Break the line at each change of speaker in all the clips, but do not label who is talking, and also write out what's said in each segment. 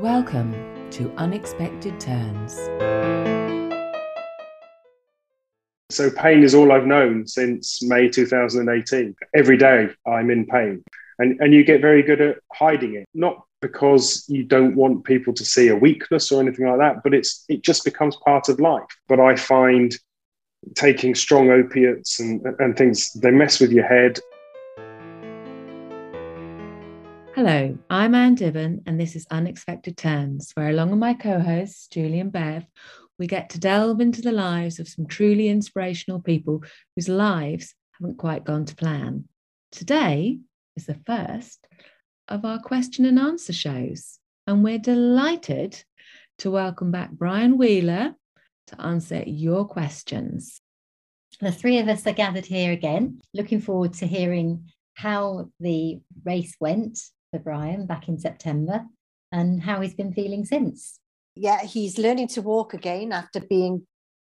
Welcome to Unexpected Turns.
So, pain is all I've known since May 2018. Every day I'm in pain. And, and you get very good at hiding it, not because you don't want people to see a weakness or anything like that, but it's it just becomes part of life. But I find taking strong opiates and, and things, they mess with your head
Hello, I'm Anne Dibbon, and this is Unexpected Turns, where along with my co hosts, Julie and Bev, we get to delve into the lives of some truly inspirational people whose lives haven't quite gone to plan. Today is the first of our question and answer shows, and we're delighted to welcome back Brian Wheeler to answer your questions.
The three of us are gathered here again, looking forward to hearing how the race went for Brian back in September and how he's been feeling since.
Yeah, he's learning to walk again after being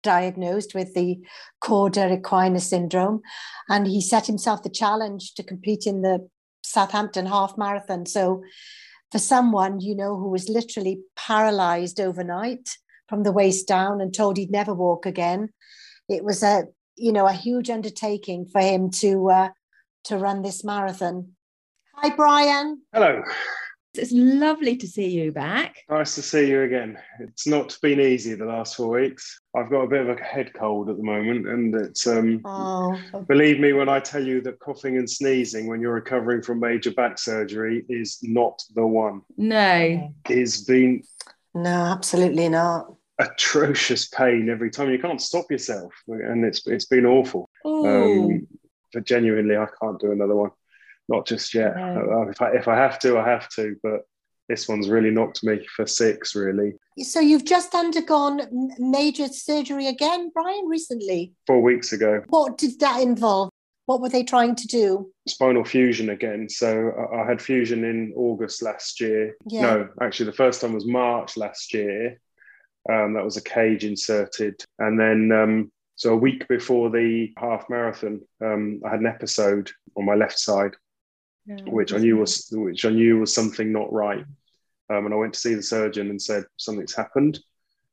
diagnosed with the cauda equina syndrome. And he set himself the challenge to compete in the Southampton half marathon. So, for someone, you know, who was literally paralyzed overnight from the waist down and told he'd never walk again, it was a, you know, a huge undertaking for him to, uh, to run this marathon. Hi, Brian.
Hello.
It's lovely to see you back.
Nice to see you again. It's not been easy the last four weeks. I've got a bit of a head cold at the moment, and it's um. Oh. Believe me when I tell you that coughing and sneezing when you're recovering from major back surgery is not the one.
No,
it's been.
No, absolutely not.
Atrocious pain every time. You can't stop yourself, and it's it's been awful. Um, but genuinely, I can't do another one not just yet. Uh, if I if I have to, I have to. But this one's really knocked me for six, really.
So you've just undergone major surgery again, Brian, recently?
Four weeks ago.
What did that involve? What were they trying to do?
Spinal fusion again. So I had fusion in August last year. Yeah. No, actually, the first time was March last year. Um, that was a cage inserted. And then, um, so a week before the half marathon, um, I had an episode on my left side which I knew was which I knew was something not right. Um, and I went to see the surgeon and said something's happened,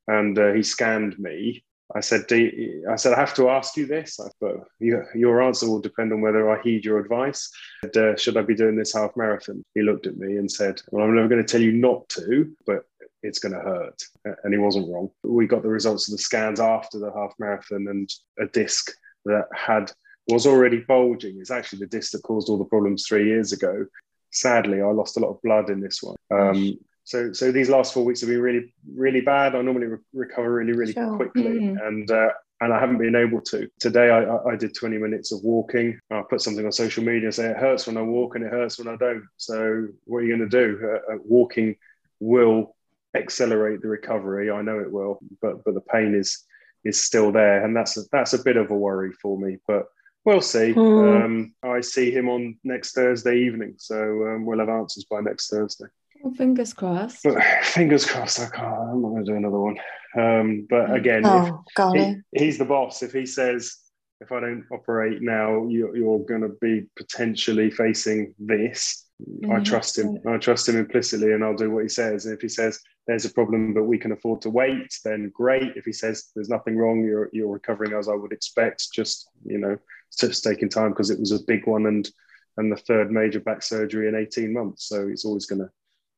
and uh, he scanned me. I said, I said, I have to ask you this, but you, your answer will depend on whether I heed your advice. Said, uh, should I be doing this half marathon? He looked at me and said, Well, I'm never going to tell you not to, but it's going to hurt. And he wasn't wrong. We got the results of the scans after the half marathon and a disc that had was already bulging. It's actually the disc that caused all the problems three years ago. Sadly, I lost a lot of blood in this one. Um, so, so these last four weeks have been really, really bad. I normally re- recover really, really sure. quickly, mm. and uh, and I haven't been able to. Today, I, I did 20 minutes of walking. I put something on social media saying it hurts when I walk and it hurts when I don't. So, what are you going to do? Uh, uh, walking will accelerate the recovery. I know it will, but but the pain is is still there, and that's a, that's a bit of a worry for me. But We'll see. Mm. Um, I see him on next Thursday evening, so um, we'll have answers by next Thursday.
Well, fingers crossed.
But fingers crossed. I can't. I'm not going to do another one. Um, but hmm. again,
oh,
he, he's the boss. If he says if I don't operate now, you, you're going to be potentially facing this. Mm-hmm. I trust him. I trust him implicitly, and I'll do what he says. And if he says there's a problem, but we can afford to wait, then great. If he says there's nothing wrong, you're you're recovering as I would expect. Just you know, just taking time because it was a big one and and the third major back surgery in 18 months. So it's always going to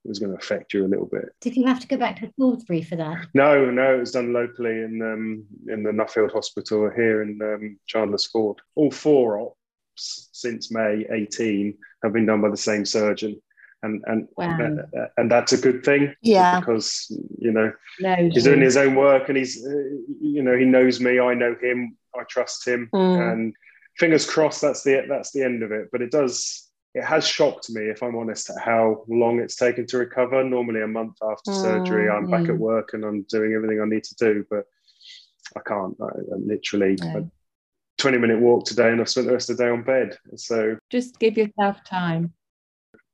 it was going to affect you a little bit.
Did you have to go back to Salisbury for that?
No, no, it was done locally in um, in the Nuffield Hospital here in um, Chandler's Ford. All four ops since May 18 have been done by the same surgeon. And and wow. uh, and that's a good thing,
yeah.
Because you know he's doing his own work, and he's uh, you know he knows me, I know him, I trust him, mm. and fingers crossed that's the that's the end of it. But it does it has shocked me, if I'm honest, at how long it's taken to recover. Normally, a month after mm, surgery, I'm back at work and I'm doing everything I need to do, but I can't. I, I literally. A 20 minute walk today and I've spent the rest of the day on bed. So
just give yourself time.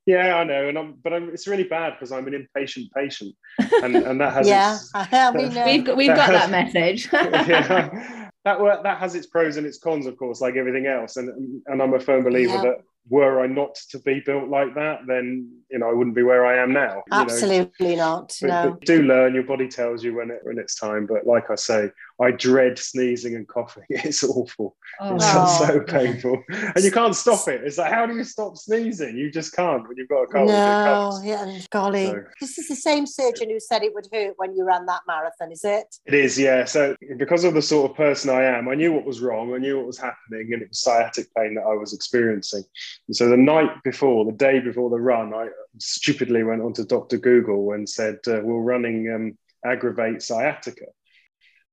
Yeah, I know, and I'm, but I'm, it's really bad because I'm an impatient patient, and, and that has
yeah,
its,
we know. we've got, we've got that message.
yeah, that that has its pros and its cons, of course, like everything else. And and I'm a firm believer yeah. that were I not to be built like that, then you know, I wouldn't be where I am now.
Absolutely
you know.
not. But, no.
But do learn. Your body tells you when it when it's time. But like I say, I dread sneezing and coughing. It's awful. Oh, it's oh. so painful, and you can't stop it. It's like how do you stop sneezing? You just can't when you've got a cold.
No, yeah, golly, so. this is the same surgeon who said it would hurt when you ran that marathon. Is it?
It is, yeah. So because of the sort of person I am, I knew what was wrong. I knew what was happening, and it was sciatic pain that I was experiencing. And so the night before, the day before the run, I stupidly went onto Dr. Google and said, uh, "Will running um, aggravate sciatica?"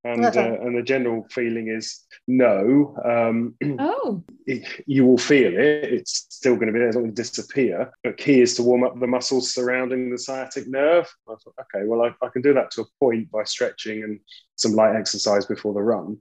and uh, and the general feeling is no. Um,
oh,
it, you will feel it. It's still going to be there. It's not going to disappear. But key is to warm up the muscles surrounding the sciatic nerve. I thought, okay, well, I, I can do that to a point by stretching and some light exercise before the run.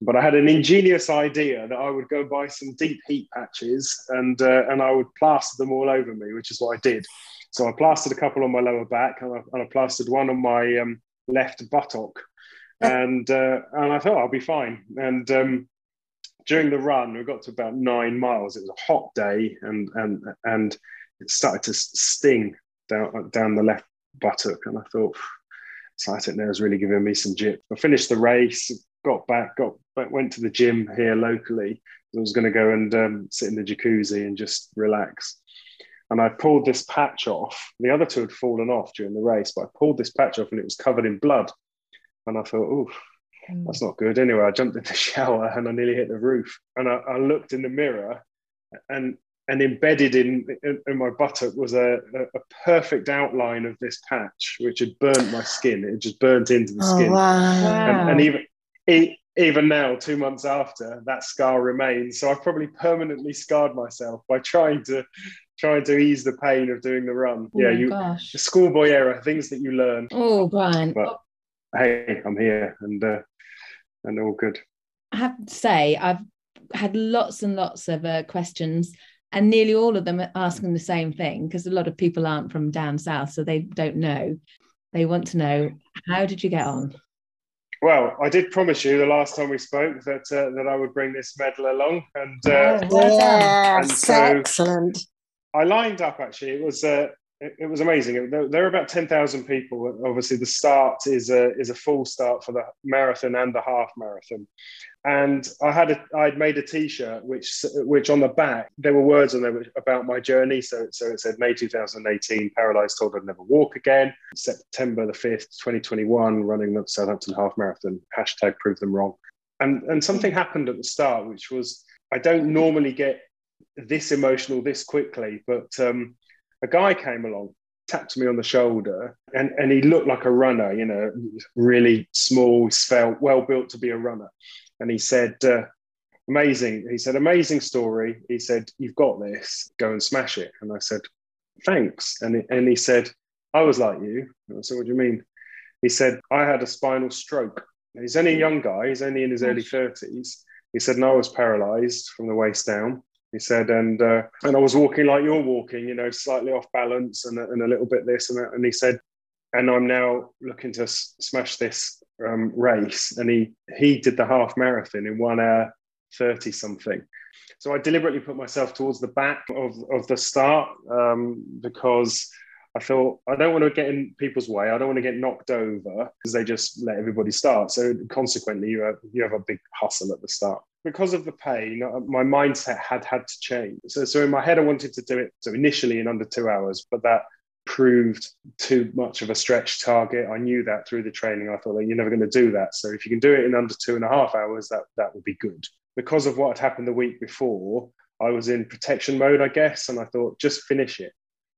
But I had an ingenious idea that I would go buy some deep heat patches and uh, and I would plaster them all over me, which is what I did. So I plastered a couple on my lower back and I, and I plastered one on my um, left buttock and uh, and I thought I'll be fine. And um, during the run, we got to about nine miles. It was a hot day, and and and it started to sting down down the left buttock, and I thought sciatic nerve is really giving me some jip. I finished the race, got back, got went to the gym here locally. I was going to go and um, sit in the jacuzzi and just relax. And I pulled this patch off. The other two had fallen off during the race, but I pulled this patch off and it was covered in blood. And I thought, oh, that's not good. Anyway, I jumped in the shower and I nearly hit the roof. And I, I looked in the mirror and and embedded in, in, in my buttock was a, a, perfect outline of this patch, which had burnt my skin. It just burnt into the oh, skin.
Wow.
And, and even it, even now, two months after, that scar remains. So I've probably permanently scarred myself by trying to trying to ease the pain of doing the run. Oh yeah, you gosh. schoolboy era, things that you learn.
Oh, Brian.
But, hey, I'm here and uh, and all good.
I have to say, I've had lots and lots of uh, questions, and nearly all of them are asking the same thing because a lot of people aren't from down south, so they don't know. They want to know how did you get on?
Well, I did promise you the last time we spoke that uh, that I would bring this medal along, and uh,
oh, and so excellent.
I lined up actually. It was uh, it, it was amazing. There, there, are about ten thousand people. Obviously, the start is a is a full start for the marathon and the half marathon. And I had a I'd made a T-shirt which which on the back there were words on there about my journey. So so it said May 2018, paralysed, told I'd never walk again. September the fifth, 2021, running the Southampton half marathon. Hashtag prove them wrong. And and something happened at the start, which was I don't normally get this emotional this quickly, but um, a guy came along, tapped me on the shoulder, and, and he looked like a runner, you know, really small, svelte, well built to be a runner. And he said, uh, amazing. He said, amazing story. He said, you've got this, go and smash it. And I said, thanks. And he, and he said, I was like you. And I said, what do you mean? He said, I had a spinal stroke. He's only a young guy, he's only in his early 30s. He said, and I was paralyzed from the waist down. He said, and uh, and I was walking like you're walking, you know, slightly off balance and, and a little bit this and that. And he said, and I'm now looking to s- smash this um, race. And he he did the half marathon in one hour thirty something. So I deliberately put myself towards the back of, of the start um, because I thought I don't want to get in people's way. I don't want to get knocked over because they just let everybody start. So consequently, you have you have a big hustle at the start because of the pain, uh, my mindset had had to change. So, so in my head, I wanted to do it so initially in under two hours, but that proved too much of a stretch target. I knew that through the training. I thought, that you're never going to do that. So if you can do it in under two and a half hours, that that would be good. Because of what had happened the week before, I was in protection mode, I guess, and I thought, just finish it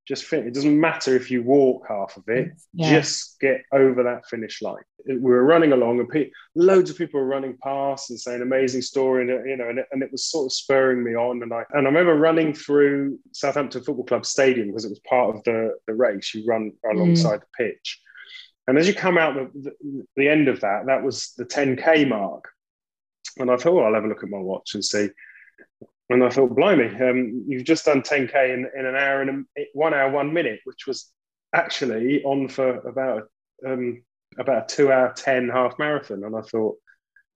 just fin- it doesn't matter if you walk half of it yeah. just get over that finish line. We were running along and pe- loads of people were running past and saying amazing story and you know and it, and it was sort of spurring me on. And I and I remember running through Southampton Football Club stadium because it was part of the the race. You run alongside mm. the pitch. And as you come out the, the, the end of that that was the 10k mark. And I thought well, I'll have a look at my watch and see and I thought, blimey, um, you've just done 10K in, in an hour and a, one hour, one minute, which was actually on for about um, about a two hour 10 half marathon. And I thought,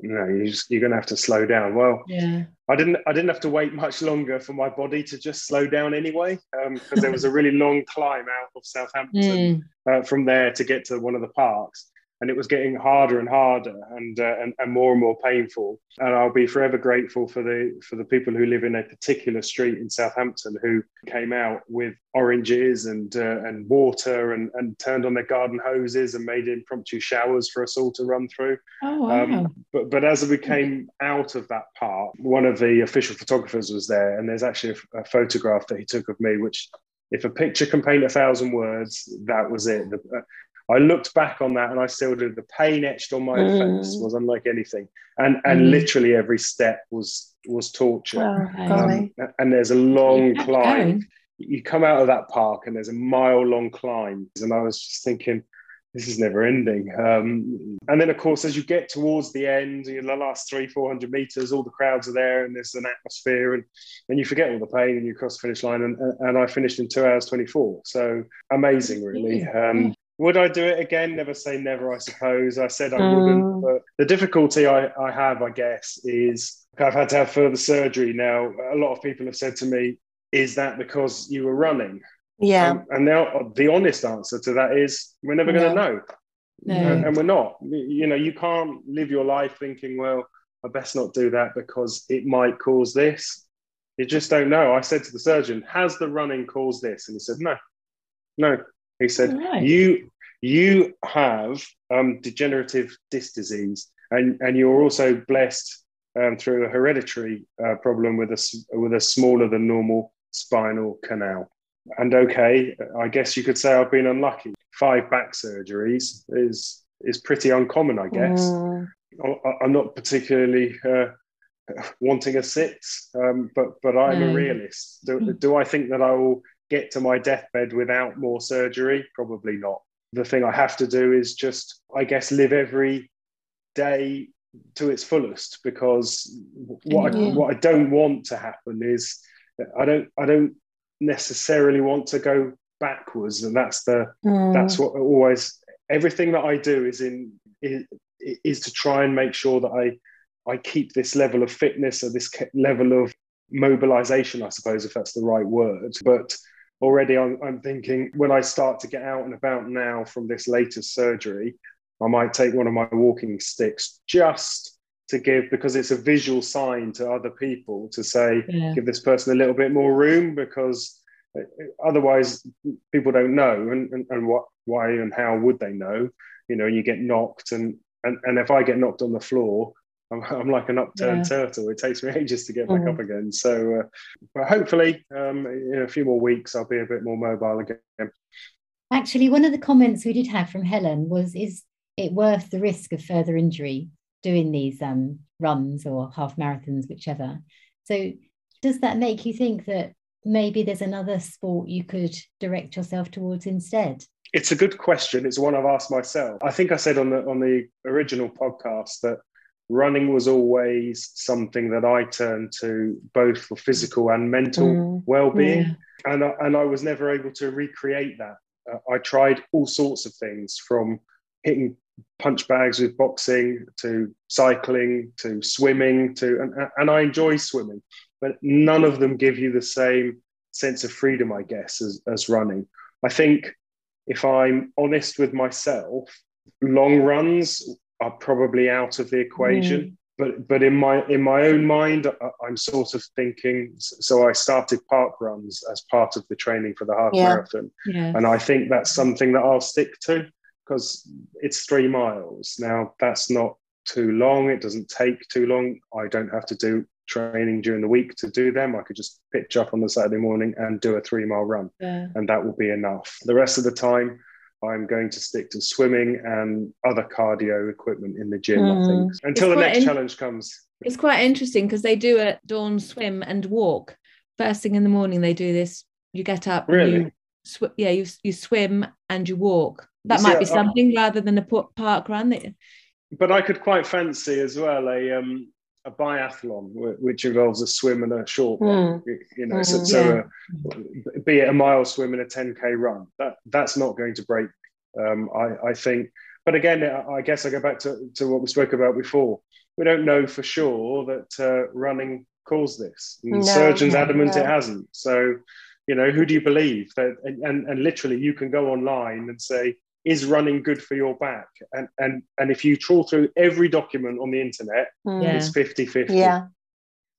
know, you just, you're going to have to slow down. Well,
yeah.
I didn't. I didn't have to wait much longer for my body to just slow down anyway, because um, there was a really long climb out of Southampton mm. uh, from there to get to one of the parks and it was getting harder and harder and, uh, and and more and more painful. And I'll be forever grateful for the for the people who live in a particular street in Southampton who came out with oranges and uh, and water and and turned on their garden hoses and made impromptu showers for us all to run through.
Oh wow! Um,
but but as we came out of that part, one of the official photographers was there, and there's actually a, a photograph that he took of me, which if a picture can paint a thousand words, that was it. The, uh, I looked back on that and I still do. The pain etched on my mm. face was unlike anything, and and mm. literally every step was was torture.
Oh, um,
and there's a long climb. You come out of that park and there's a mile long climb, and I was just thinking, this is never ending. Um, and then, of course, as you get towards the end, you know, the last three, 400 meters, all the crowds are there and there's an atmosphere and, and you forget all the pain and you cross the finish line. And, and I finished in two hours 24. So amazing, really. Um, would I do it again? Never say never, I suppose. I said I wouldn't. Mm. But the difficulty I, I have, I guess, is I've had to have further surgery now. A lot of people have said to me, is that because you were running?
Yeah.
Um, and now the honest answer to that is we're never going to know.
No.
And, and we're not. You know, you can't live your life thinking, well, I best not do that because it might cause this. You just don't know. I said to the surgeon, has the running caused this? And he said, no, no, he said, right. "You you have um, degenerative disc disease, and and you're also blessed um, through a hereditary uh, problem with a with a smaller than normal spinal canal." And okay, I guess you could say I've been unlucky. Five back surgeries is is pretty uncommon, I guess. Mm. I'm not particularly uh, wanting a six, um, but but I'm a realist. Do, do I think that I will get to my deathbed without more surgery? Probably not. The thing I have to do is just, I guess, live every day to its fullest because what I, what I don't want to happen is I don't I don't necessarily want to go backwards and that's the mm. that's what always everything that I do is in is, is to try and make sure that I I keep this level of fitness or this level of mobilization I suppose if that's the right word but already I'm, I'm, thinking when I start to get out and about now from this latest surgery, I might take one of my walking sticks just to give, because it's a visual sign to other people to say, yeah. give this person a little bit more room because uh, otherwise people don't know and, and, and what, why and how would they know, you know, you get knocked and, and, and if I get knocked on the floor, I'm, I'm like an upturned yeah. turtle. It takes me ages to get back mm. up again. So, uh, but hopefully, um, in a few more weeks, I'll be a bit more mobile again.
Actually, one of the comments we did have from Helen was, "Is it worth the risk of further injury doing these um, runs or half marathons, whichever?" So, does that make you think that maybe there's another sport you could direct yourself towards instead?
It's a good question. It's one I've asked myself. I think I said on the on the original podcast that running was always something that I turned to both for physical and mental mm. well-being, yeah. and I, and I was never able to recreate that. Uh, I tried all sorts of things from hitting punch bags with boxing to cycling to swimming to and, and I enjoy swimming, but none of them give you the same sense of freedom, I guess, as, as running. I think if I'm honest with myself, long runs are probably out of the equation. Mm. But but in my in my own mind, I'm sort of thinking. So I started park runs as part of the training for the half yeah. marathon, and I think that's something that I'll stick to because it's three miles. Now that's not too long. It doesn't take too long. I don't have to do training during the week to do them. I could just pitch up on the Saturday morning and do a three mile run,
yeah.
and that will be enough. The rest of the time, I'm going to stick to swimming and other cardio equipment in the gym, mm. I think, hmm. until it's the next in- challenge comes.
It's quite interesting because they do a dawn swim and walk. First thing in the morning, they do this. You get up,
really?
You sw- yeah, you, you swim and you walk. That you might see, be something I, rather than a park run. That...
But I could quite fancy as well a um, a biathlon, which involves a swim and a short mm. You know, mm, so, so yeah. uh, be it a mile swim and a 10k run, that that's not going to break. Um, I, I think, but again, I guess I go back to, to what we spoke about before. we don't know for sure that uh, running caused this. And no, surgeons no, adamant no. it hasn't. So, you know, who do you believe? That and, and, and literally, you can go online and say, is running good for your back? And and and if you trawl through every document on the internet, mm. it's 50-50.
Yeah.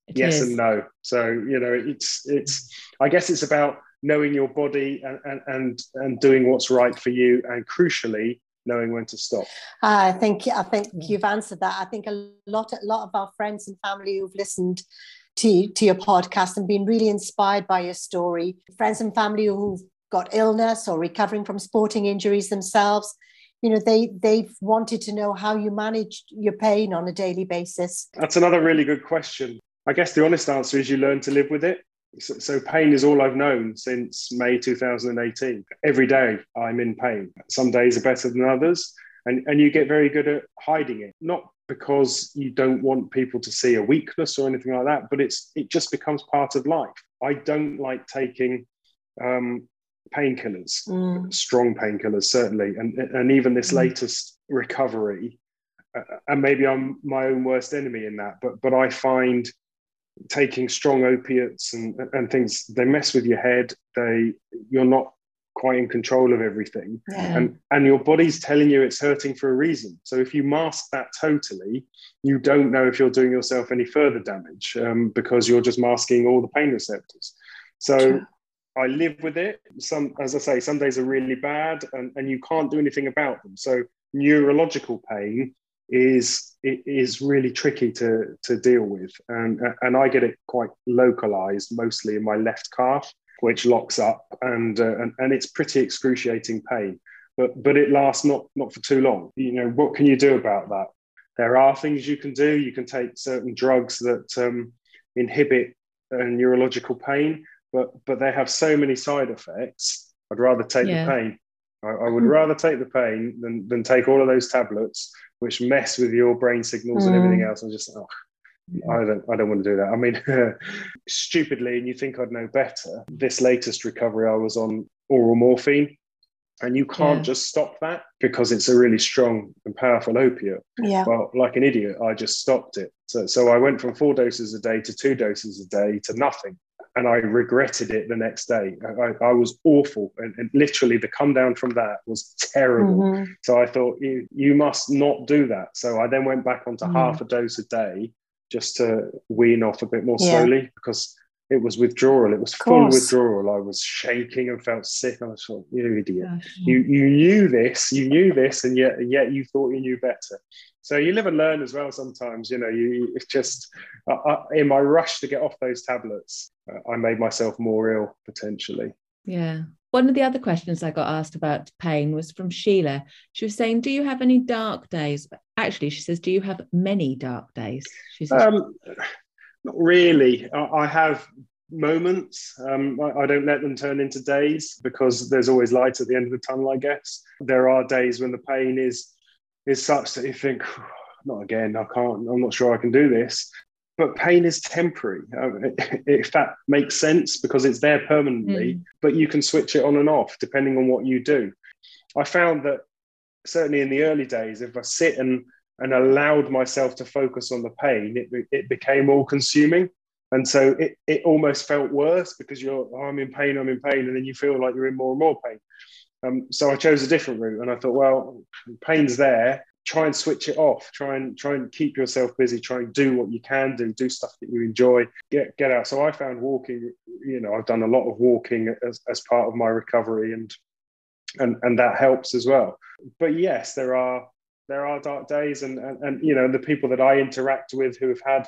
It yes is. and no. So, you know, it's it's I guess it's about knowing your body and, and and and doing what's right for you and crucially knowing when to stop
i think i think you've answered that i think a lot a lot of our friends and family who've listened to, to your podcast and been really inspired by your story friends and family who've got illness or recovering from sporting injuries themselves you know they they've wanted to know how you manage your pain on a daily basis
that's another really good question i guess the honest answer is you learn to live with it so, so, pain is all I've known since May 2018. Every day I'm in pain. Some days are better than others. And, and you get very good at hiding it, not because you don't want people to see a weakness or anything like that, but it's it just becomes part of life. I don't like taking um, painkillers, mm. strong painkillers, certainly. And, and even this mm. latest recovery, uh, and maybe I'm my own worst enemy in that, but, but I find taking strong opiates and, and things they mess with your head they you're not quite in control of everything yeah. and and your body's telling you it's hurting for a reason so if you mask that totally you don't know if you're doing yourself any further damage um, because you're just masking all the pain receptors so I live with it. Some, as I say, some days are really bad, and, and you can't do anything about them. So neurological pain is is really tricky to to deal with. And and I get it quite localized mostly in my left calf which locks up and uh, and, and it's pretty excruciating pain. But but it lasts not not for too long. You know what can you do about that? There are things you can do. You can take certain drugs that um, inhibit uh, neurological pain but but they have so many side effects I'd rather take yeah. the pain I, I would hmm. rather take the pain than, than take all of those tablets which mess with your brain signals mm. and everything else. I'm just, oh, I don't, I don't want to do that. I mean, stupidly, and you think I'd know better. This latest recovery, I was on oral morphine, and you can't yeah. just stop that because it's a really strong and powerful opiate.
Yeah.
Well, like an idiot, I just stopped it. So, so I went from four doses a day to two doses a day to nothing and I regretted it the next day. I, I was awful, and, and, literally the come down from that was terrible. Mm-hmm. So I thought you you must not do that. So I then went back onto mm-hmm. half a dose a day just to wean off a bit more slowly yeah. because it was withdrawal. It was full withdrawal. I was shaking and felt sick. I was like, you idiot. Gosh. You you knew this, you knew this, and yet and yet you thought you knew better. So you live and learn as well. Sometimes, you know, you it's just uh, in my rush to get off those tablets, uh, I made myself more ill potentially.
Yeah. One of the other questions I got asked about pain was from Sheila. She was saying, "Do you have any dark days?" Actually, she says, "Do you have many dark days?" She says, um,
"Not really. I, I have moments. Um, I, I, don't let them turn into days because there's always light at the end of the tunnel. I guess there are days when the pain is is such that you think, not again, I can't, I'm not sure I can do this. But pain is temporary, um, if that makes sense, because it's there permanently, mm. but you can switch it on and off depending on what you do. I found that certainly in the early days, if I sit and, and allowed myself to focus on the pain, it, it became all consuming. And so it, it almost felt worse because you're, oh, I'm in pain, I'm in pain. And then you feel like you're in more and more pain. Um, so I chose a different route, and I thought, well, pain's there. Try and switch it off. Try and try and keep yourself busy. Try and do what you can do. Do stuff that you enjoy. Get get out. So I found walking. You know, I've done a lot of walking as, as part of my recovery, and and and that helps as well. But yes, there are there are dark days, and and, and you know the people that I interact with who have had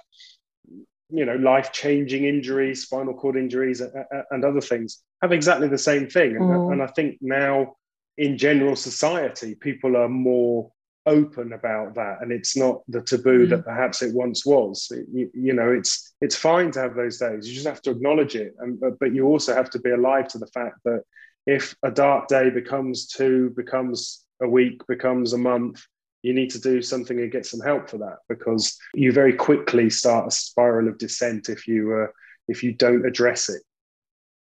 you know life changing injuries spinal cord injuries and other things have exactly the same thing mm. and, i think now in general society people are more open about that and it's not the taboo mm. that perhaps it once was it, you, you, know it's it's fine to have those days you just have to acknowledge it and but you also have to be alive to the fact that if a dark day becomes two becomes a week becomes a month you need to do something and get some help for that because you very quickly start a spiral of descent if you uh, if you don't address it.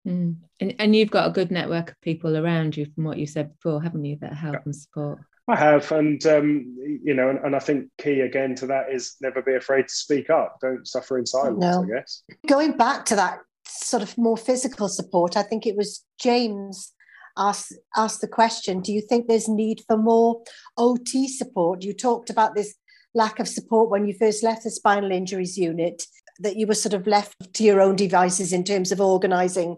Mm. And, and you've got a good network of people around you from what you said before, haven't you, that help and support?
I have, and um, you know, and, and, I think key again to that is never be afraid to speak up. Don't suffer in silence. No. I guess.
Going back to that sort of more physical support, I think it was James asked asked the question: Do you think there's need for more OT support? You talked about this lack of support when you first left the spinal injuries unit. That you were sort of left to your own devices in terms of organising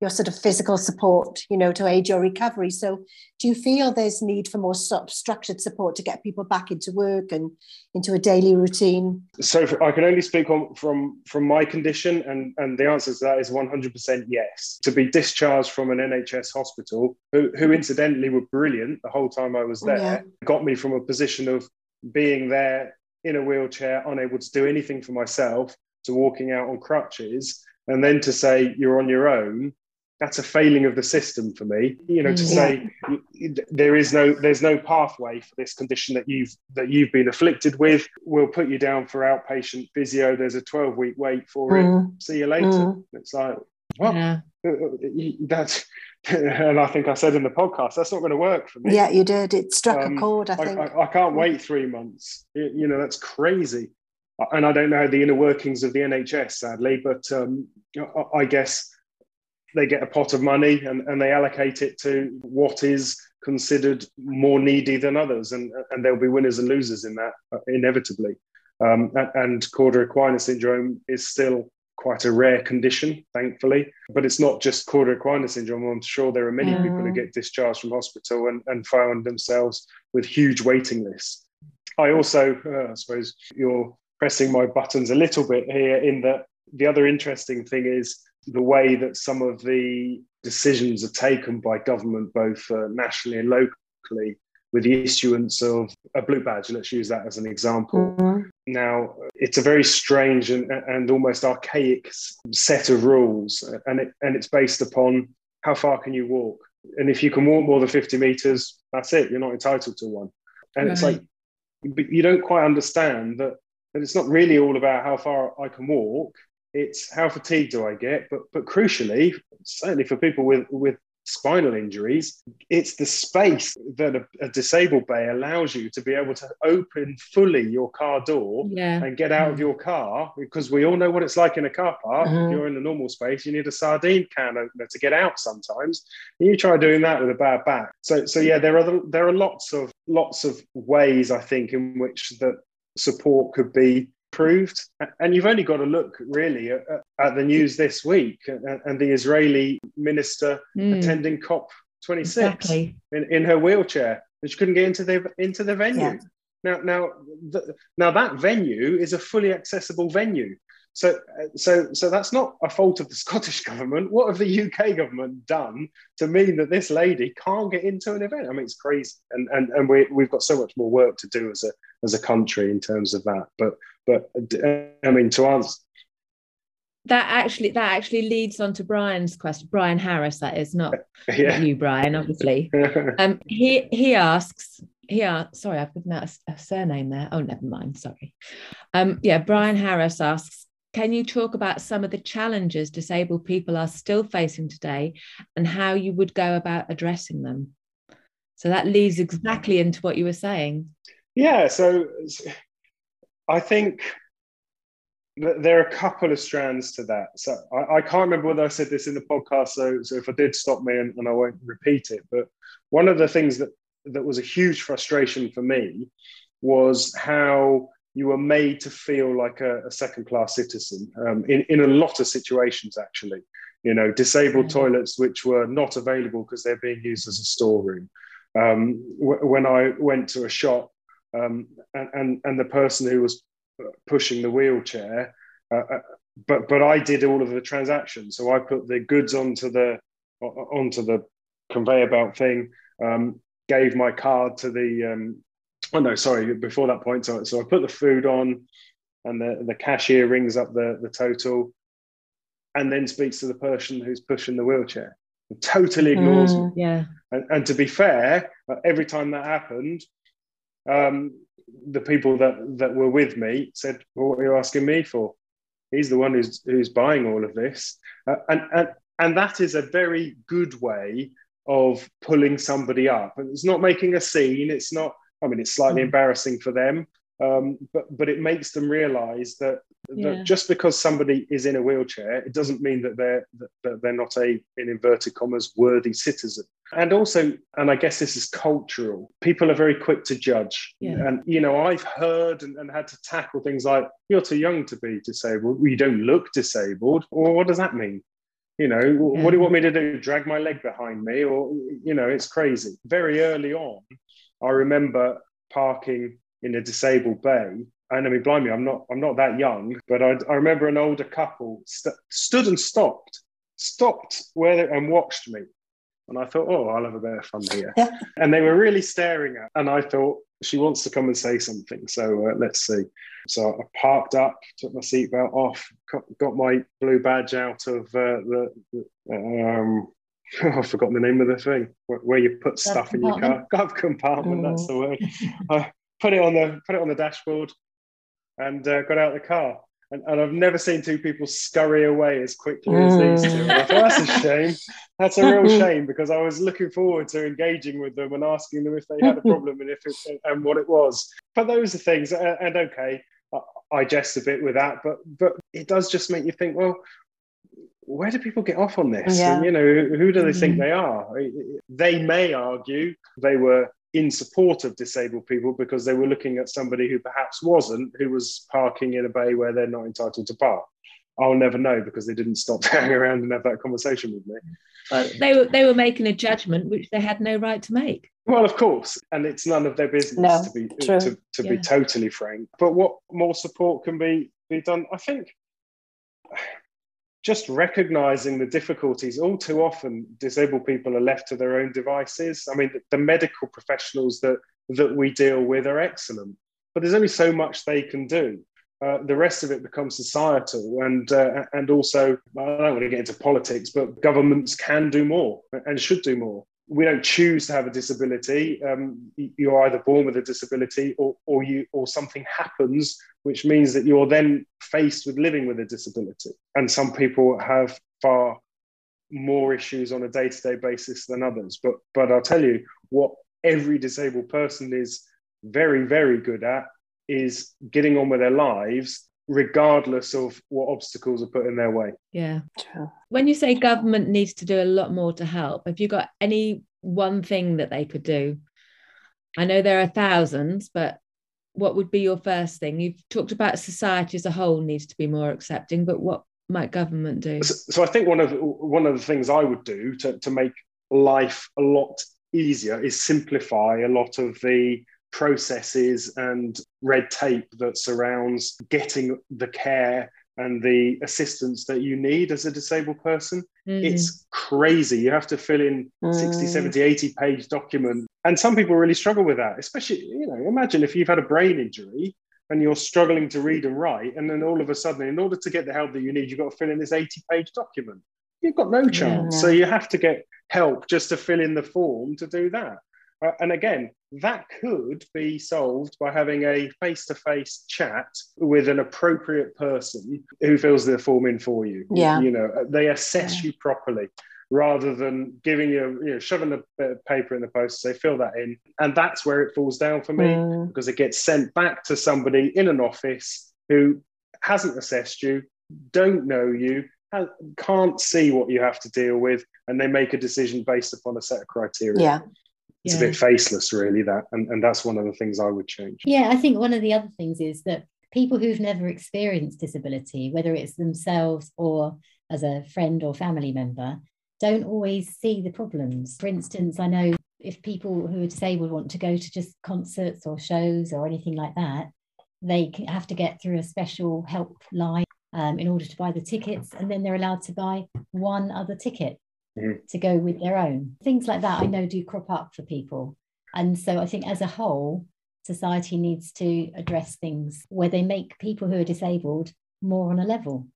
your sort of physical support, you know, to aid your recovery. So, do you feel there's need for more structured support to get people back into work and into a daily routine?
So, I can only speak on from from my condition, and and the answer to that is 100% yes. To be discharged from an NHS hospital, who, who incidentally were brilliant the whole time I was there, yeah. got me from a position of being there in a wheelchair, unable to do anything for myself, to walking out on crutches and then to say you're on your own that's a failing of the system for me you know to mm. say there is no there's no pathway for this condition that you've that you've been afflicted with we'll put you down for outpatient physio there's a 12 week wait for mm. it see you later mm. it's like what yeah. That's and I think I said in the podcast that's not going to work for me.
Yeah, you did. It struck um, a chord. I think I,
I, I, can't wait three months. You know that's crazy, and I don't know the inner workings of the NHS, sadly. But um, I guess they get a pot of money and, and they allocate it to what is considered more needy than others. And, and there'll be winners and losers in that, uh, inevitably. Um, and, cauda equina syndrome is still quite a rare condition, thankfully. But it's not just cauda equina syndrome. I'm sure there are many people who get discharged from hospital and, and find themselves with huge waiting lists. I also, uh, I suppose, you're pressing my buttons a little bit here in that the other interesting thing is the way that some of the decisions are taken by government, both uh, nationally and locally, with the issuance of a blue badge. Let's use that as an example. Mm-hmm. Now, it's a very strange and, and almost archaic set of rules, and, it, and it's based upon how far can you walk. And if you can walk more than 50 meters, that's it, you're not entitled to one. And right. it's like, you don't quite understand that, that it's not really all about how far I can walk it's how fatigued do I get? But but crucially, certainly for people with with spinal injuries, it's the space that a, a, disabled bay allows you to be able to open fully your car door yeah. and get out mm. of your car because we all know what it's like in a car park. Mm. If mm-hmm. you're in a normal space, you need a sardine can opener to get out sometimes. And you try doing that with a bad back. So so yeah, there are the, there are lots of lots of ways I think in which that support could be proved. And you've only got to look really at, at the news this week and, and the Israeli minister mm. attending COP26 exactly. in, in her wheelchair, and she couldn't get into the into the venue. Yeah. Now, now, the, now that venue is a fully accessible venue. So, so, so that's not a fault of the Scottish government. What have the UK government done to mean that this lady can't get into an event? I mean, it's crazy, and and and we we've got so much more work to do as a as a country in terms of that. But but I mean, to answer
that actually that actually leads on to Brian's question. Brian Harris, that is not, yeah. not you, Brian, obviously. um, he he asks. He asks, sorry, I've given out a, a, surname there. Oh, never mind. Sorry. Um, yeah, Brian Harris asks, can you talk about some of the challenges disabled people are still facing today and how you would go about addressing them? So that leads exactly into what you were saying.
Yeah. So I think there are a couple of strands to that. So I, I, can't remember whether I said this in the podcast. So, so if I did, stop me and, and, I won't repeat it. But one of the things that that was a huge frustration for me was how you were made to feel like a, a second class citizen um, in in a lot of situations. Actually, you know, disabled mm-hmm. toilets which were not available because they're being used as a storeroom. Um, w- when I went to a shop um, and, and, and the person who was pushing the wheelchair. Uh, uh, but but I did all of the transactions, so I put the goods onto the onto the conveyor belt thing. Um, gave my card to the um, oh no, sorry, before that point. So, so I put the food on, and the, the cashier rings up the, the total, and then speaks to the person who's pushing the wheelchair. totally ignores
mm, me. Yeah.
And, and to be fair, uh, every time that happened, um, the people that that were with me said, well, "What are you asking me for? He's the one who's who's buying all of this," uh, and and and that is a very good way of pulling somebody up. And it's not making a scene. It's not, I mean, it's slightly mm. embarrassing for them, um, but, but it makes them realize that, yeah. that just because somebody is in a wheelchair, it doesn't mean that they're, that they're not a, in inverted commas, worthy citizen. And also, and I guess this is cultural, people are very quick to judge. Yeah. And, you know, I've heard and, and had to tackle things like, you're too young to be disabled. you don't look disabled. Or what does that mean? You know, yeah. what do you want me to do? Drag my leg behind me? Or, you know, it's crazy. Very early on, I remember parking in a disabled bay. And I mean, blimey, I'm not, I'm not that young, but I, I remember an older couple st- stood and stopped, stopped where they, and watched me. And I thought, oh, I'll have a bit of fun here. and they were really staring at, and I thought, she wants to come and say something. So uh, let's see. So I parked up, took my seatbelt off, got my blue badge out of uh, the, the um, I've forgotten the name of the thing where you put stuff in your car. Glove compartment, that's the word. I put it on the put it on the dashboard and uh, got out of the car. And, and, I've never seen two people scurry away as quickly as these two. Thought, that's a shame. That's a real shame because I was looking forward to engaging with them and asking them if they had a problem and if it, and what it was. But those are things, and okay, I jest a bit with that, but but it does just make you think, well, where do people get off on this? Yeah. And, you know, who do they think mm-hmm. they are? They may argue they were in support of disabled people because they were looking at somebody who perhaps wasn't, who was parking in a bay where they're not entitled to park. I'll never know because they didn't stop to hang around and have that conversation with me.
But they were they were making a judgment which they had no right to make.
Well, of course, and it's none of their business no, to be true. to, to yeah. be totally frank. But what more support can be be done? I think just recognizing the difficulties. All too often, disabled people are left to their own devices. I mean, the, the medical professionals that that we deal with are excellent, but there's only so much they can do. Uh, the rest of it becomes societal and uh, and also I don't want to get into politics, but governments can do more and should do more. We don't choose to have a disability. Um, you're either born with a disability or, or you or something happens, which means that you're then faced with living with a disability. And some people have far more issues on a day-to-day basis than others. But but I'll tell you what every disabled person is very very good at is getting on with their lives regardless of what obstacles are put in their way.
Yeah. When you say government needs to do a lot more to help, have you got any one thing that they could do? I know there are thousands, but what would be your first thing? You've talked about society as a whole needs to be more accepting, but what might government do?
So, so I think one of one of the things I would do to, to make life a lot easier is simplify a lot of the processes and red tape that surrounds getting the care and the assistance that you need as a disabled person. Mm. It's crazy. You have to fill in mm. 60, 70, 80 page document. And some people really struggle with that, especially, you know, imagine if you've had a brain injury and you're struggling to read and write, and then all of a sudden, in order to get the help that you need, you've got to fill in this 80 page document. You've got no chance. Yeah. So you have to get help just to fill in the form to do that. Uh, and again, that could be solved by having a face to face chat with an appropriate person who fills the form in for you.
Yeah.
You know, uh, they assess yeah. you properly rather than giving you, you know, shoving a bit of paper in the post, say, fill that in. And that's where it falls down for me mm. because it gets sent back to somebody in an office who hasn't assessed you, don't know you, can't see what you have to deal with, and they make a decision based upon a set of criteria.
Yeah
it's yeah. a bit faceless really that and, and that's one of the things i would change.
Yeah i think one of the other things is that people who've never experienced disability whether it's themselves or as a friend or family member don't always see the problems. For instance i know if people who are disabled want to go to just concerts or shows or anything like that they have to get through a special help line um, in order to buy the tickets and then they're allowed to buy one other ticket mm-hmm. to go with their own. Things like that I know do crop up for people. And so I think as a whole, society needs to address things where they make people who are disabled more on a level.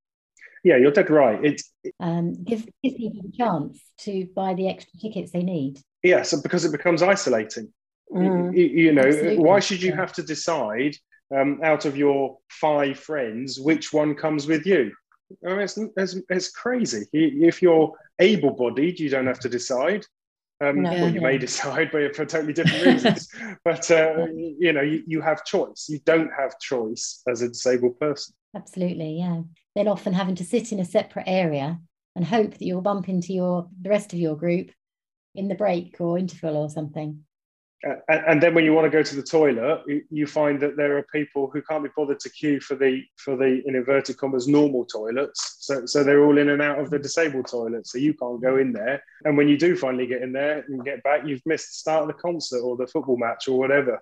Yeah, you're dead right. It's
um, give, give people a chance to buy the extra tickets they need.
Yeah, so because it becomes isolating. Mm, you, you, know, absolutely. why should you have to decide um, out of your five friends which one comes with you? I mean, it's, it's, it's crazy. If you're able bodied, you don't have to decide. Um, no, well, you yeah. may decide, but for totally different reasons. but uh, you know, you, you have choice. You don't have choice as a disabled person.
Absolutely, yeah. Then often having to sit in a separate area and hope that you'll bump into your the rest of your group in the break or interval or something.
Uh, and, then when you want to go to the toilet, you, find that there are people who can't be bothered to queue for the for the in inverted commas normal toilets. So so they're all in and out of the disabled toilet. So you can't go in there. And when you do finally get in there and get back, you've missed the start of the concert or the football match or whatever.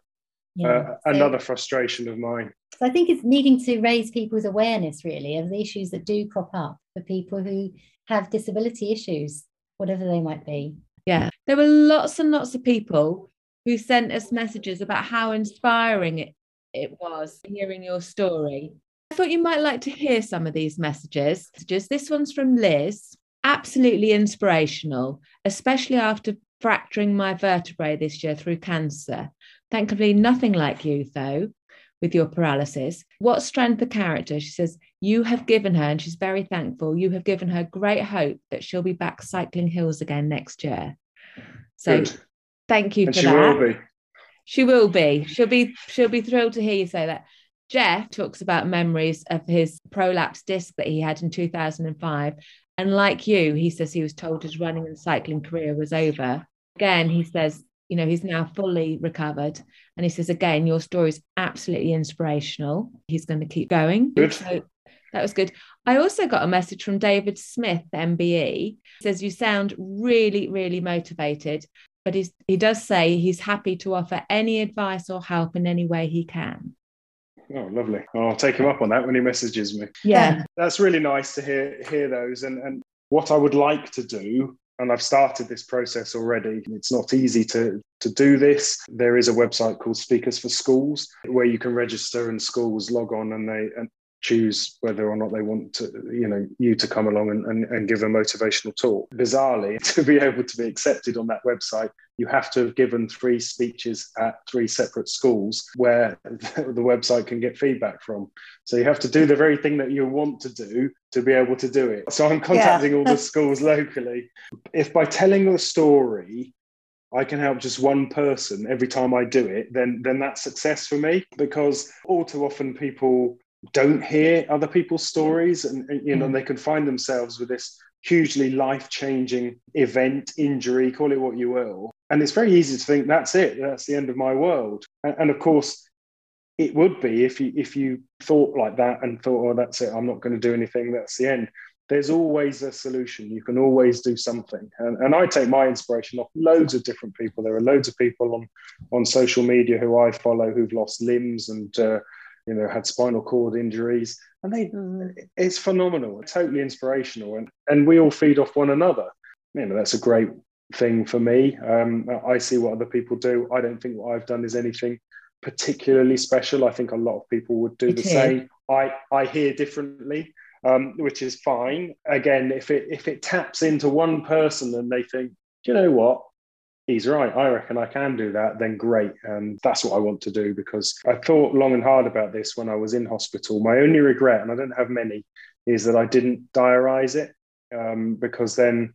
Yeah, uh, so, another frustration of mine.
So I think it's needing to raise people's awareness really of the issues that do crop up for people who have disability issues, whatever they might be.
Yeah, there were lots and lots of people who sent us messages about how inspiring it, it was hearing your story. I thought you might like to hear some of these messages. Just this one's from Liz. Absolutely inspirational, especially after fracturing my vertebrae this year through cancer. Thankfully, nothing like you, though, with your paralysis. What strength of character? She says, You have given her, and she's very thankful, you have given her great hope that she'll be back cycling hills again next year. So Good. Thank you
and
for
she
that.
Will be.
She will be. She'll be she'll be thrilled to hear you say that. Jeff talks about memories of his prolapse disc that he had in 2005. And like you, he says he was told his running and cycling career was over. Again, he says, you know, he's now fully recovered. And he says, again, your story is absolutely inspirational. He's going to keep going.
Good.
So that was good. I also got a message from David Smith, MBE. He says, You sound really, really motivated, but he's, he does say he's happy to offer any advice or help in any way he can.
Oh, lovely. I'll take him up on that when he messages me.
Yeah.
That's really nice to hear hear those. And and what I would like to do, and I've started this process already. It's not easy to to do this. There is a website called Speakers for Schools where you can register and schools log on and they and choose whether or not they want to, you know, you to come along and, and, and give a motivational talk. Bizarrely, to be able to be accepted on that website, you have to have given three speeches at three separate schools where the website can get feedback from. So you have to do the very thing that you want to do to be able to do it. So I'm contacting yeah. all the schools locally. If by telling the story, I can help just one person every time I do it, then then that's success for me. Because all too often people don't hear other people's stories and, and you know mm. they can find themselves with this hugely life-changing event injury call it what you will. And it's very easy to think that's it. That's the end of my world. And, and of course it would be if you if you thought like that and thought oh that's it. I'm not going to do anything. That's the end. There's always a solution. You can always do something. And, and i take my inspiration off loads of different people. There are loads of people on on social media who i follow who've lost limbs and uh, you know, had spinal cord injuries, and they mm. it's phenomenal, totally inspirational, and and we all feed off one another. You know, that's a great thing for me. Um, I see what other people do. I don't think what I've done is anything particularly special. I think a lot of people would do the same. I I hear differently. Um, which is fine. Again, if it if it taps into one person and they think, you know what, he's right. I reckon I can do that. Then great. And that's what I want to do because I thought long and hard about this when I was in hospital. My only regret, and I don't have many, is that I didn't diarize it um, because then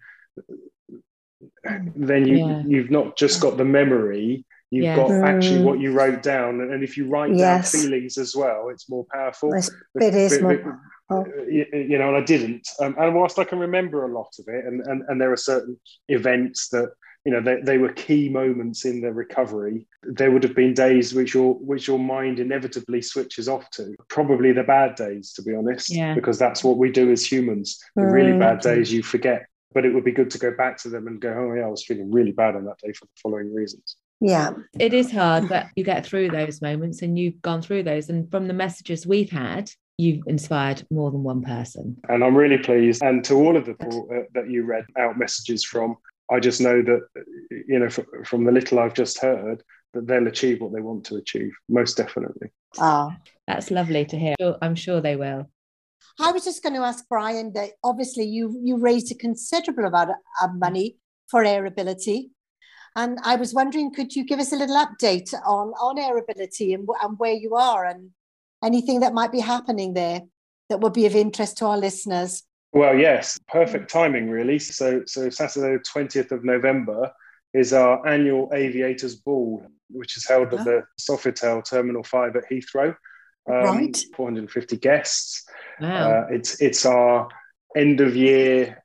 then you yeah. you've not just got the memory you've got actually what you wrote down and if you write yes. down feelings as well it's more powerful
it is more
Oh. you know, and I didn't. Um, and whilst I can remember a lot of it, and, and, and there are certain events that you know they, they were key moments in the recovery. There would have been days which your which your mind inevitably switches off to. Probably the bad days to be honest
yeah.
because that's what we do as humans. The really bad days you forget but it would be good to go back to them and go oh yeah i was feeling really bad on that day for the following reasons.
Yeah.
It is hard but you get through those moments and you've gone through those. And from the messages we've had you've inspired more than one person.
And I'm really pleased. And to all of the people uh, that you read out messages from, I just know that, you know, from the little I've just heard, that they'll achieve what they want to achieve, most definitely.
Ah, oh. that's lovely to hear. I'm sure they will.
I was just going to ask Brian that obviously you you raised a considerable amount of money for Aerobility, and I was wondering, could you give us a little update on on Aerobility and, and where you are and anything that might be happening there that would be of interest to our listeners?
Well, yes, perfect timing, really. So, so Saturday, twentieth of November, is our annual Aviators Ball, which is held at the Sofitel Terminal 5 at Heathrow. Um,
right.
450 guests.
Wow.
Uh, it's it's our end of year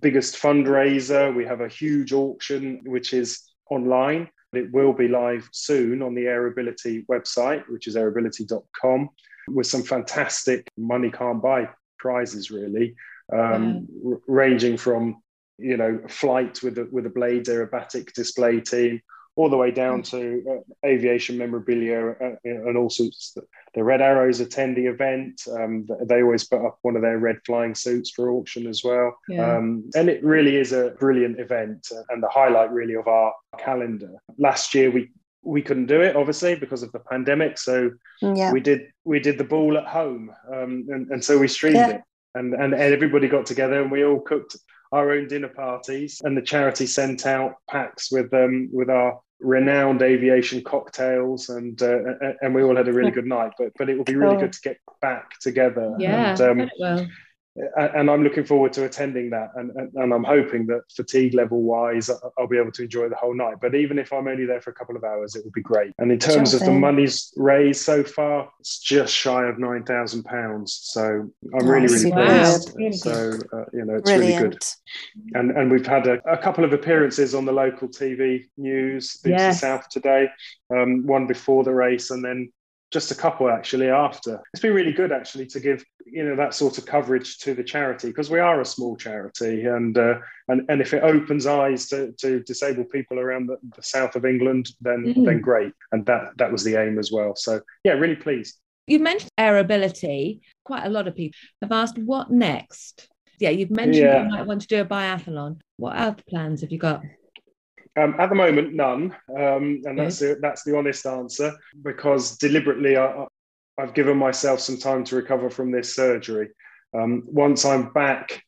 biggest fundraiser. We have a huge auction which is online. It will be live soon on the Aerobility website, which is aerobility.com, with some fantastic money can't buy prizes, really, um, r- ranging from you know flight with the, with a blades aerobatic display team all the way down to uh, aviation memorabilia uh, and all sorts. The Red Arrows attend the event. Um, they always put up one of their red flying suits for auction as well.
Yeah.
Um, and it really is a brilliant event uh, and the highlight really of our calendar. Last year we we couldn't do it obviously because of the pandemic, so
Yeah.
we did we did the ball at home, um, and, and so we streamed
Yeah.
it, and, and everybody got together and we all cooked our own dinner parties, and the charity sent out packs with um with our renowned aviation cocktails, and uh, and we all had a really good night. But but it will be really good to get back together.
yeah.
and, um,
I bet it will.
a- and I'm looking forward to attending that. And, and, and I'm hoping that fatigue level wise, I'll be able to enjoy the whole night. But even if I'm only there for a couple of hours, it will be great. And in terms
Sure
of the monies raised so far, it's just shy of nine thousand pounds. So I'm really, really pleased. So uh, you know, it's really good. And and we've had a, a couple of appearances on the local TV news, BBC
Yes.
South today. Um, one before the race, and then just a couple actually after. It's been really good actually to give you know that sort of coverage to the charity because we are a small charity, and uh, and and if it opens eyes to, to disabled people around the, the south of England, then
Mm.
then great. And that that was the aim as well. So yeah, really pleased.
You mentioned aerobility. Quite a lot of people have asked, what next? Yeah, you've mentioned
Yeah.
you might want to do a biathlon. What other plans have you got?
Um, at the moment, none, um, and that's the, that's the honest answer. Because deliberately, I, I've given myself some time to recover from this surgery. Um, once I'm back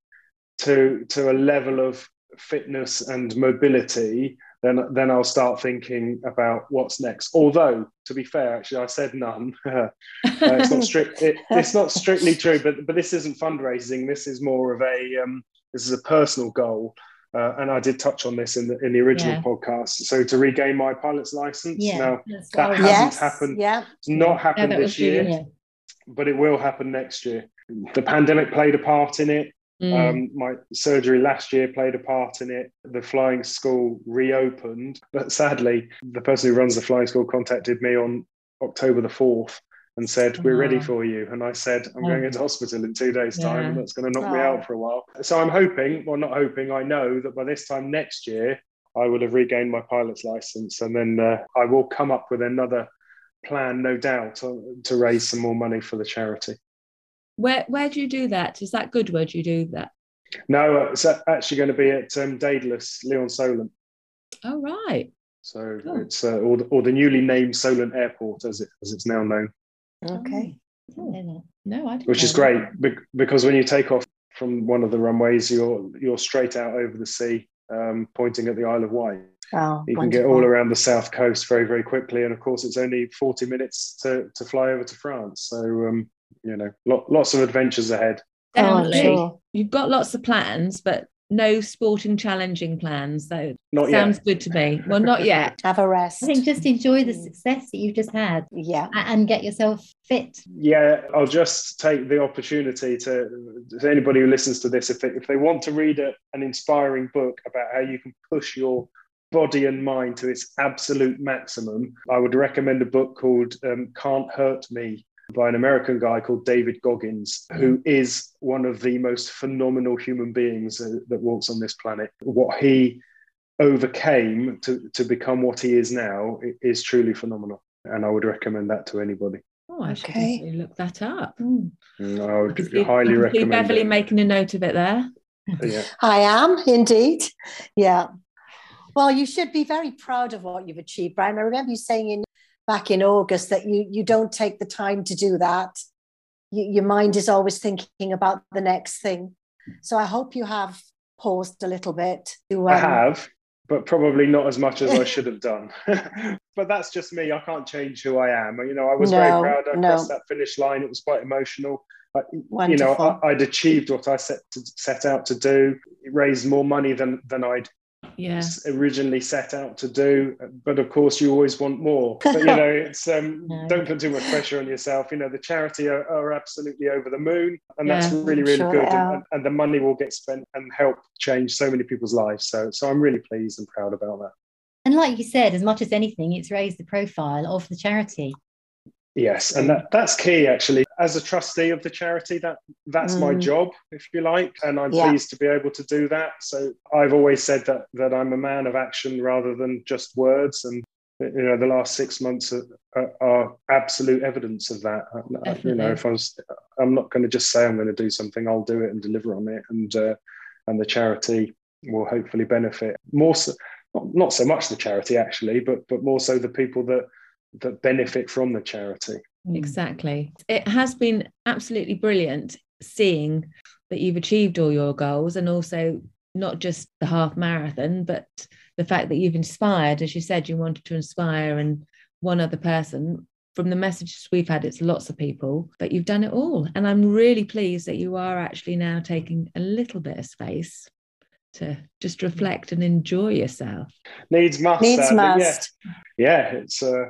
to to a level of fitness and mobility, then then I'll start thinking about what's next. Although, to be fair, actually, I said none. Uh, it's not strict. It, it's not strictly true, but but this isn't fundraising. This is more of a um, this is a personal goal. Uh, and I did touch on this in the in the original
Yeah.
podcast. So to regain my pilot's license.
Yeah.
Now
that's
that
what
hasn't
Yes.
happened.
Yeah.
it's not happened
that
this
was really-
year,
yeah.
but it will happen next year. The pandemic played a part in it.
Mm.
Um, my surgery last year played a part in it. The flying school reopened, but sadly, the person who runs the flying school contacted me on October the 4th and said, We're ready
Oh.
for you. And I said, I'm
Oh.
going into hospital in two days' time,
Yeah.
and that's going to knock me
Oh.
out for a while. So I'm hoping, well, not hoping, I know that by this time next year, I will have regained my pilot's license. And then uh, I will come up with another plan, no doubt, uh, to raise some more money for the charity.
Where where do you do that? Is that good? Where do you do that?
No, uh, it's actually going to be at um, Daedalus, Lee-on-Solent.
Oh right.
So
Oh.
it's uh, or, the, or the newly named Solent Airport, as it as it's now known,
Okay.
I
No, I didn't
which is
that.
great bec- because when you take off from one of the runways, you're you're straight out over the sea, um, pointing at the Isle of Wight.
Oh,
You can get all around the south coast very very quickly, and of course, it's only forty minutes to to fly over to France. So um, you know, lo- lots of adventures ahead.
Oh,
Definitely.
sure.
You've got lots of plans, but no sporting challenging plans. So
Not
sounds
yet.
good to me. Well, not yet.
Have a rest.
I think just enjoy the
Mm.
success that you've just had
yeah.
and get yourself fit.
Yeah, I'll just take the opportunity to, to anybody who listens to this, if they, if they want to read a, an inspiring book about how you can push your body and mind to its absolute maximum, I would recommend a book called um, Can't Hurt Me by an American guy called David Goggins, who is one of the most phenomenal human beings uh, that walks on this planet. What he overcame to, to become what he is now is truly phenomenal. And I would recommend that to anybody.
Oh, I should
Okay.
definitely look that up.
Mm.
Mm, I
I
would
I
highly
can see
recommend
Beverly
it.
making a note of it there.
Yeah.
I am indeed. Yeah. Well, you should be very proud of what you've achieved, Brian. I remember you saying in back in August that you you don't take the time to do that. You, your mind is always thinking about the next thing. So I hope you have paused a little bit. To,
I
um,
have, but probably not as much as I should have done. but that's just me. I can't change who I am. You know, I was
No,
very proud. I
no.
crossed that finish line. It was quite emotional. I, you know, I, I'd achieved what I set to, set out to do. It raised more money than than I'd
yeah.
originally set out to do. But of course, you always want more. But you know, it's um, no. don't put too much pressure on yourself. You know, the charity are, are absolutely over the moon, and yeah, that's really really sure good. And, and, the money will get spent and help change so many people's lives. So so I'm really pleased and proud about that.
And like you said, as much as anything, it's raised the profile of the charity.
Yes, and that, that's key actually. As a trustee of the charity, that that's mm. my job, if you like, and I'm yeah. pleased to be able to do that. So I've always said that that I'm a man of action rather than just words, and you know the last six months are, are, are absolute evidence of that. Definitely. You know, if I was, I'm not going to just say I'm going to do something. I'll do it and deliver on it, and uh, and the charity will hopefully benefit more. So, not so much the charity actually, but but more so the people that that benefit from the charity.
Mm. Exactly. It has been absolutely brilliant seeing that you've achieved all your goals and also not just the half marathon, but the fact that you've inspired, as you said, you wanted to inspire and one other person. From the messages we've had, it's lots of people, but you've done it all. And I'm really pleased that you are actually now taking a little bit of space to just reflect and enjoy yourself.
Needs must.
Needs uh, must.
Yeah, yeah, it's uh,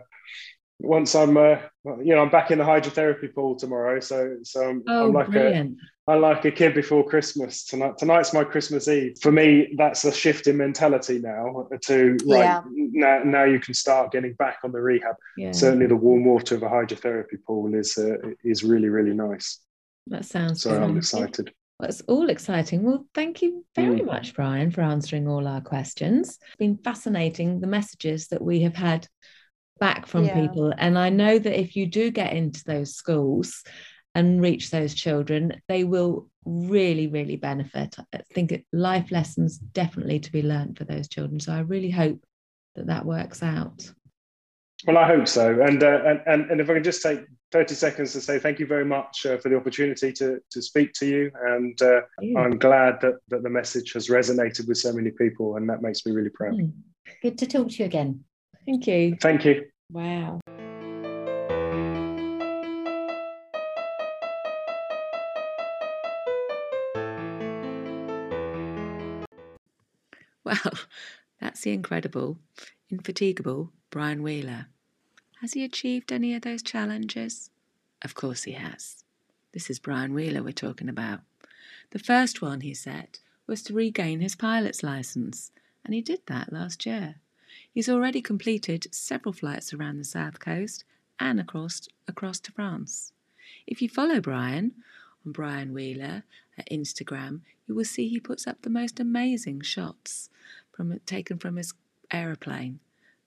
once I'm, uh, you know, I'm back in the hydrotherapy pool tomorrow. So, so I'm,
oh,
I'm like
brilliant.
a, I like a kid before Christmas. Tonight, tonight's my Christmas Eve. For me, that's a shift in mentality now. To right yeah. now, now you can start getting back on the rehab. Yeah. Certainly, the warm water of a hydrotherapy pool is uh, is really really nice.
That sounds.
So I'm excited.
Well, it's all exciting. Well, thank you very mm. much, Brian, for answering all our questions. It's been fascinating the messages that we have had back from yeah. people. And I know that if you do get into those schools and reach those children, they will really, really benefit. I think it, life lessons definitely to be learned for those children. So I really hope that that works out.
Well, I hope so. And, uh, and, and if I can just take 30 seconds to say thank you very much uh, for the opportunity to, to speak to you. And uh, you. I'm glad that, that the message has resonated with so many people, and that makes me really proud. Mm.
Good to talk to you again.
Thank you.
Thank you.
Wow. Well, that's the incredible, infatigable Brian Wheeler. Has he achieved any of those challenges? Of course he has. This is Brian Wheeler we're talking about. The first one, he set was to regain his pilot's license, and he did that last year. He's already completed several flights around the south coast and across across to France. If you follow Brian on Brian Wheeler at Instagram, you will see he puts up the most amazing shots from taken from his aeroplane.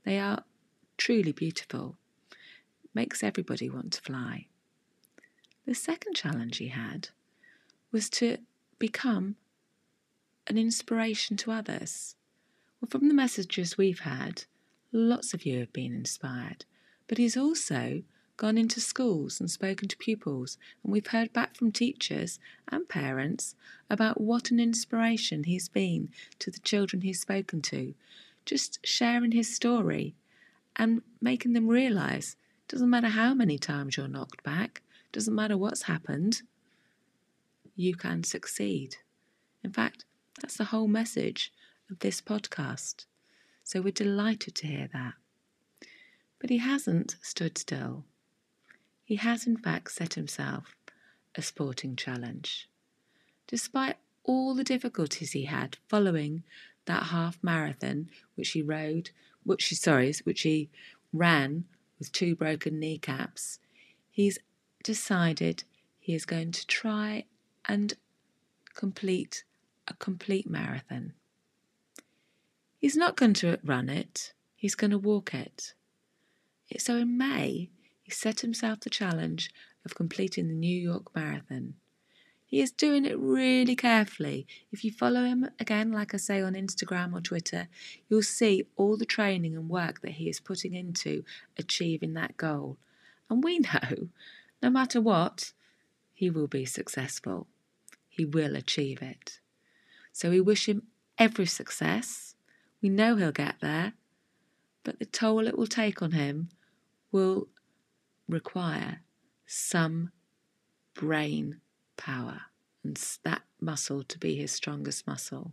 They are truly beautiful. Makes everybody want to fly. The second challenge he had was to become an inspiration to others. Well, from the messages we've had, lots of you have been inspired, but he's also gone into schools and spoken to pupils, and we've heard back from teachers and parents about what an inspiration he's been to the children he's spoken to. Just sharing his story and making them realise doesn't matter how many times you're knocked back, doesn't matter what's happened, you can succeed. In fact, that's the whole message of this podcast. So we're delighted to hear that. But he hasn't stood still. He has, in fact, set himself a sporting challenge. Despite all the difficulties he had following that half marathon, which he rode, which he sorry, which he ran with two broken kneecaps, he's decided he is going to try and complete a complete marathon. He's not going to run it, he's going to walk it. So in May, he set himself the challenge of completing the New York Marathon. He is doing it really carefully. If you follow him again, like I say on Instagram or Twitter, you'll see all the training and work that he is putting into achieving that goal. And we know, no matter what, he will be successful. He will achieve it. So we wish him every success we know he'll get there, but the toll it will take on him will require some brain power and that muscle to be his strongest muscle.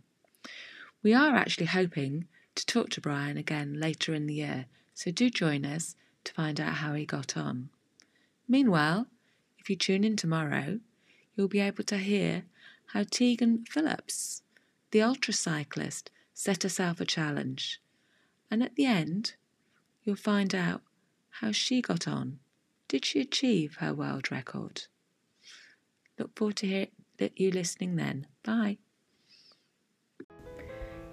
We are actually hoping to talk to Brian again later in the year, so do join us to find out how he got on. Meanwhile, if you tune in tomorrow, you'll be able to hear how Tegan Phillips, the ultra cyclist, set herself a challenge. And at the end, you'll find out how she got on. Did she achieve her world record? Look forward to hear you listening then. Bye.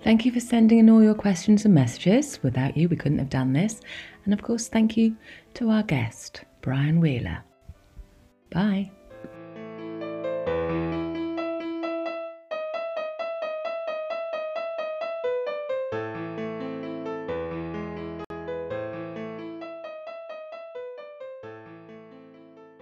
Thank you for sending in all your questions and messages. Without you, we couldn't have done this. And of course, thank you to our guest, Brian Wheeler. Bye.